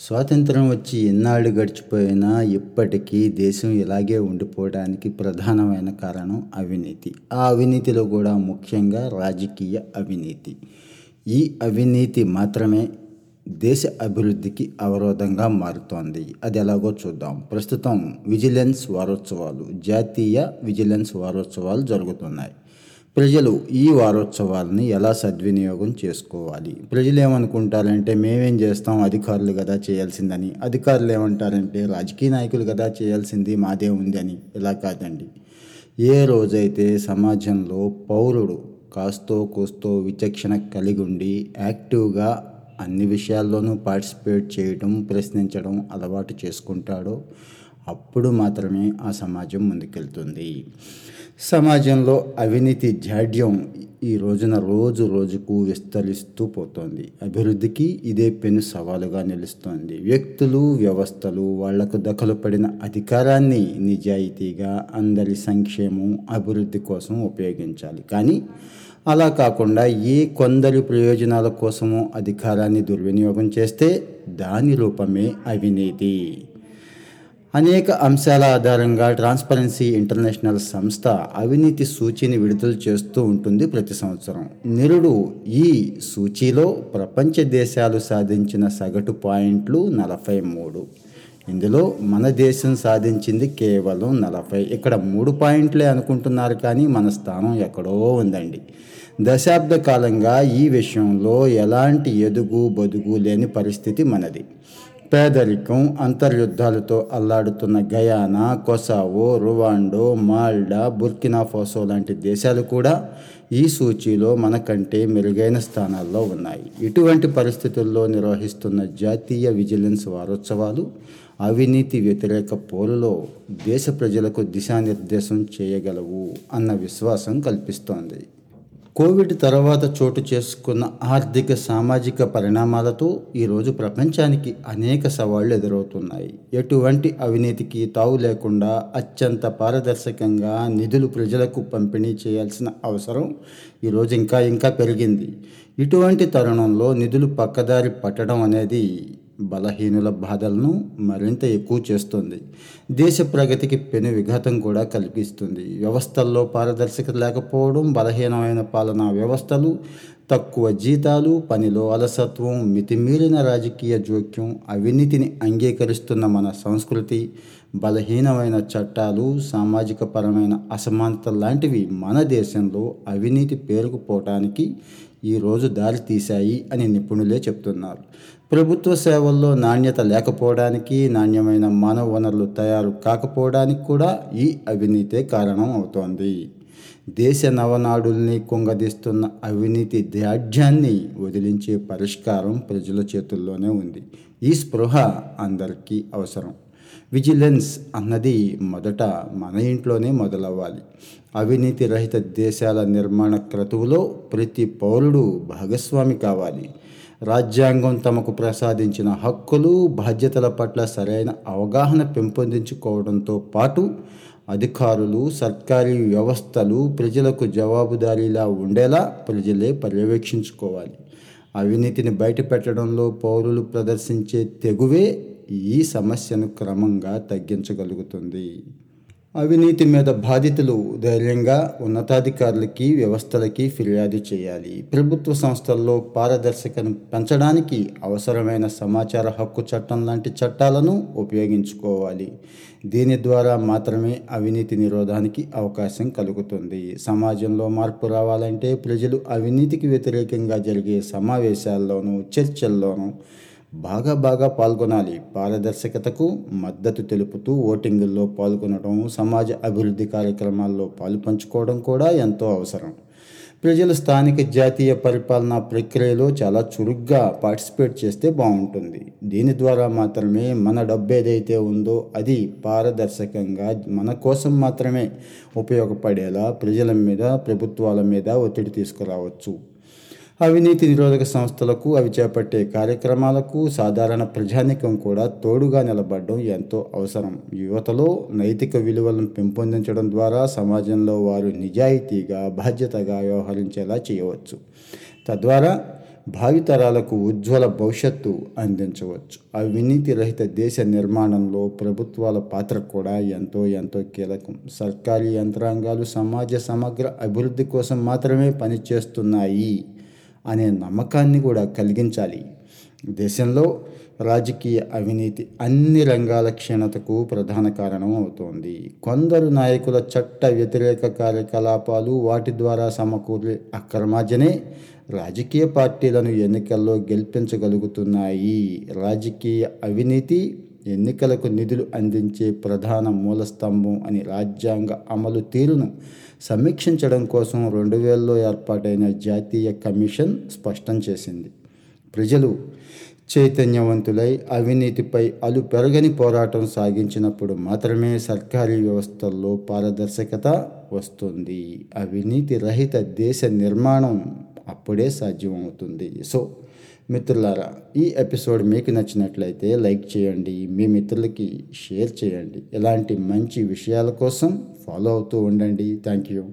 స్వాతంత్రం వచ్చి ఎన్నాళ్ళు గడిచిపోయినా ఇప్పటికీ దేశం ఇలాగే ఉండిపోవడానికి ప్రధానమైన కారణం అవినీతి. ఆ అవినీతిలో కూడా ముఖ్యంగా రాజకీయ అవినీతి. ఈ అవినీతి మాత్రమే దేశ అభివృద్ధికి అవరోధంగా మారుతోంది. అది ఎలాగో చూద్దాం. ప్రస్తుతం విజిలెన్స్ వారోత్సవాలు జాతీయ విజిలెన్స్ వారోత్సవాలు జరుగుతున్నాయి. ప్రజలు ఈ వారోత్సవాలని ఎలా సద్వినియోగం చేసుకోవాలి? ప్రజలు ఏమనుకుంటారంటే మేమేం చేస్తాం? అధికారులు కదా చేయాల్సిందని. అధికారులు ఏమంటారంటే రాజకీయ నాయకులు కదా చేయాల్సింది మాదే ఉంది అని ఇలా కాదండి. ఏ రోజైతే సమాజంలో పౌరుడు కాస్తో కూస్తో విచక్షణ కలిగి ఉండి యాక్టివ్గా అన్ని విషయాల్లోనూ పార్టిసిపేట్ చేయడం ప్రశ్నించడం అలవాటు చేసుకుంటాడో అప్పుడు మాత్రమే ఆ సమాజం ముందుకెళ్తుంది. సమాజంలో అవినీతి జాడ్యం ఈ రోజున రోజు రోజుకు విస్తరిస్తూ పోతోంది. అభివృద్ధికి ఇదే పెను సవాలుగా నిలుస్తోంది. వ్యక్తులు వ్యవస్థలు వాళ్ళకు దఖలు పడిన అధికారాన్ని నిజాయితీగా అందరి సంక్షేమం అభివృద్ధి కోసం ఉపయోగించాలి. కానీ అలా కాకుండా ఏ కొందరి ప్రయోజనాల కోసమో అధికారాన్ని దుర్వినియోగం చేస్తే దాని రూపమే అవినీతి. అనేక అంశాల ఆధారంగా ట్రాన్స్పరెన్సీ ఇంటర్నేషనల్ సంస్థ అవినీతి సూచిని విడుదల చేస్తూ ఉంటుంది ప్రతి సంవత్సరం. నిరుడు ఈ సూచీలో ప్రపంచ దేశాలు సాధించిన సగటు పాయింట్లు నలభై మూడు. ఇందులో మన దేశం సాధించింది కేవలం నలభై. ఇక్కడ మూడు పాయింట్లే అనుకుంటున్నారు కానీ మన స్థానం ఎక్కడో ఉందండి. దశాబ్ద కాలంగా ఈ విషయంలో ఎలాంటి ఎదుగు బొదుగు లేని పరిస్థితి మనది. పేదరికం అంతర్యుద్ధాలతో అల్లాడుతున్న గయానా కొసావో రువాండో మాల్డా బుర్కినా ఫోసో లాంటి దేశాలు కూడా ఈ సూచీలో మనకంటే మెరుగైన స్థానాల్లో ఉన్నాయి. ఇటువంటి పరిస్థితుల్లో నిర్వహిస్తున్న జాతీయ విజిలెన్స్ వారోత్సవాలు అవినీతి వ్యతిరేక పోరులో దేశ ప్రజలకు దిశానిర్దేశం చేయగలవు అన్న విశ్వాసం కల్పిస్తోంది. కోవిడ్ తర్వాత చోటు చేసుకున్న ఆర్థిక సామాజిక పరిణామాలతో ఈరోజు ప్రపంచానికి అనేక సవాళ్ళు ఎదురవుతున్నాయి. ఎటువంటి అవినీతికి తావు లేకుండా అత్యంత పారదర్శకంగా నిధులు ప్రజలకు పంపిణీ చేయాల్సిన అవసరం ఈరోజు ఇంకా ఇంకా పెరిగింది. ఇటువంటి తరుణంలో నిధులు పక్కదారి పట్టడం అనేది బలహీనుల బాధలను మరింత ఎక్కువ చేస్తుంది. దేశ ప్రగతికి పెను విఘాతం కూడా కల్పిస్తుంది వ్యవస్థల్లో పారదర్శకత లేకపోవడం బలహీనమైన పాలనా వ్యవస్థలు తక్కువ జీతాలు పనిలో అలసత్వం మితిమీరిన రాజకీయ జోక్యం అవినీతిని అంగీకరిస్తున్న మన సంస్కృతి బలహీనమైన చట్టాలు సామాజిక పరమైన అసమానత లాంటివి మన దేశంలో అవినీతి పేరుకుపోవటానికి ఈరోజు దారితీశాయి అని నిపుణులే చెప్తున్నారు. ప్రభుత్వ సేవల్లో నాణ్యత లేకపోవడానికి నాణ్యమైన మానవ వనరులు తయారు కాకపోవడానికి కూడా ఈ అవినీతే కారణం అవుతోంది. దేశ నవనాడుల్ని కుంగదీస్తున్న అవినీతి దాఢ్యాన్ని వదిలించే పరిష్కారం ప్రజల చేతుల్లోనే ఉంది. ఈ స్పృహ అందరికీ అవసరం. విజిలెన్స్ అన్నది మొదట మన ఇంట్లోనే మొదలవ్వాలి. అవినీతి రహిత దేశాల నిర్మాణ క్రతువులో ప్రతి పౌరుడు భాగస్వామి కావాలి. రాజ్యాంగం తమకు ప్రసాదించిన హక్కులు బాధ్యతల పట్ల సరైన అవగాహన పెంపొందించుకోవడంతో పాటు అధికారులు సర్కారీ వ్యవస్థలు ప్రజలకు జవాబుదారీలా ఉండేలా ప్రజలే పర్యవేక్షించుకోవాలి. అవినీతిని బయటపెట్టడంలో పౌరులు ప్రదర్శించే తెగువే ఈ సమస్యను క్రమంగా తగ్గించగలుగుతుంది. అవినీతి మీద బాధితులు ధైర్యంగా ఉన్నతాధికారులకి వ్యవస్థలకి ఫిర్యాదు చేయాలి. ప్రభుత్వ సంస్థల్లో పారదర్శకను పెంచడానికి అవసరమైన సమాచార హక్కు చట్టం లాంటి చట్టాలను ఉపయోగించుకోవాలి. దీని ద్వారా మాత్రమే అవినీతి నిరోధానికి అవకాశం కలుగుతుంది. సమాజంలో మార్పు రావాలంటే ప్రజలు అవినీతికి వ్యతిరేకంగా జరిగే సమావేశాల్లోనూ చర్చల్లోనూ బాగా బాగా పాల్గొనాలి. పారదర్శకతకు మద్దతు తెలుపుతూ ఓటింగుల్లో పాల్గొనడం సమాజ అభివృద్ధి కార్యక్రమాల్లో పాలు పంచుకోవడం కూడా ఎంతో అవసరం. ప్రజలు స్థానిక జాతీయ పరిపాలనా ప్రక్రియలో చాలా చురుగ్గా పార్టిసిపేట్ చేస్తే బాగుంటుంది. దీని ద్వారా మాత్రమే మన డబ్బు ఏదైతే ఉందో అది పారదర్శకంగా మన కోసం మాత్రమే ఉపయోగపడేలా ప్రజల మీద ప్రభుత్వాల మీద ఒత్తిడి తీసుకురావచ్చు. అవినీతి నిరోధక సంస్థలకు అవి చేపట్టే కార్యక్రమాలకు సాధారణ ప్రజానికం కూడా తోడుగా నిలబడడం ఎంతో అవసరం. యువతలో నైతిక విలువలను పెంపొందించడం ద్వారా సమాజంలో వారు నిజాయితీగా బాధ్యతగా వ్యవహరించేలా చేయవచ్చు. తద్వారా భావితరాలకు ఉజ్వల భవిష్యత్తు అందించవచ్చు. అవినీతి రహిత దేశ నిర్మాణంలో ప్రభుత్వాల పాత్ర కూడా ఎంతో ఎంతో కీలకం. సర్కారీ యంత్రాంగాలు సమాజ సమగ్ర అభివృద్ధి కోసం మాత్రమే పనిచేస్తున్నాయి. అనే నమ్మకాన్ని కూడా కలిగించాలి. దేశంలో రాజకీయ అవినీతి అన్ని రంగాల క్షీణతకు ప్రధాన కారణం అవుతోంది. కొందరు నాయకుల చట్ట వ్యతిరేక కార్యకలాపాలు వాటి ద్వారా సమకూరే అక్రమార్జనే రాజకీయ పార్టీలను ఎన్నికల్లో గెలిపించగలుగుతున్నాయి. రాజకీయ అవినీతి ఎన్నికలకు నిధులు అందించే ప్రధాన మూలస్తంభం అని రాజ్యాంగ అమలు తీరును సమీక్షించడం కోసం రెండు వేలలో ఏర్పాటైన జాతీయ కమిషన్ స్పష్టం చేసింది. ప్రజలు చైతన్యవంతులై అవినీతిపై అలు పెరగని పోరాటం సాగించినప్పుడు మాత్రమే సర్కారీ వ్యవస్థల్లో పారదర్శకత వస్తుంది. అవినీతి రహిత దేశ నిర్మాణం అప్పుడే సాధ్యమవుతుంది. సో మిత్రులారా ఈ ఎపిసోడ్ మీకు నచ్చినట్లయితే లైక్ చేయండి మీ మిత్రులకి షేర్ చేయండి. ఇలాంటి మంచి విషయాల కోసం ఫాలో అవుతూ ఉండండి. Thank you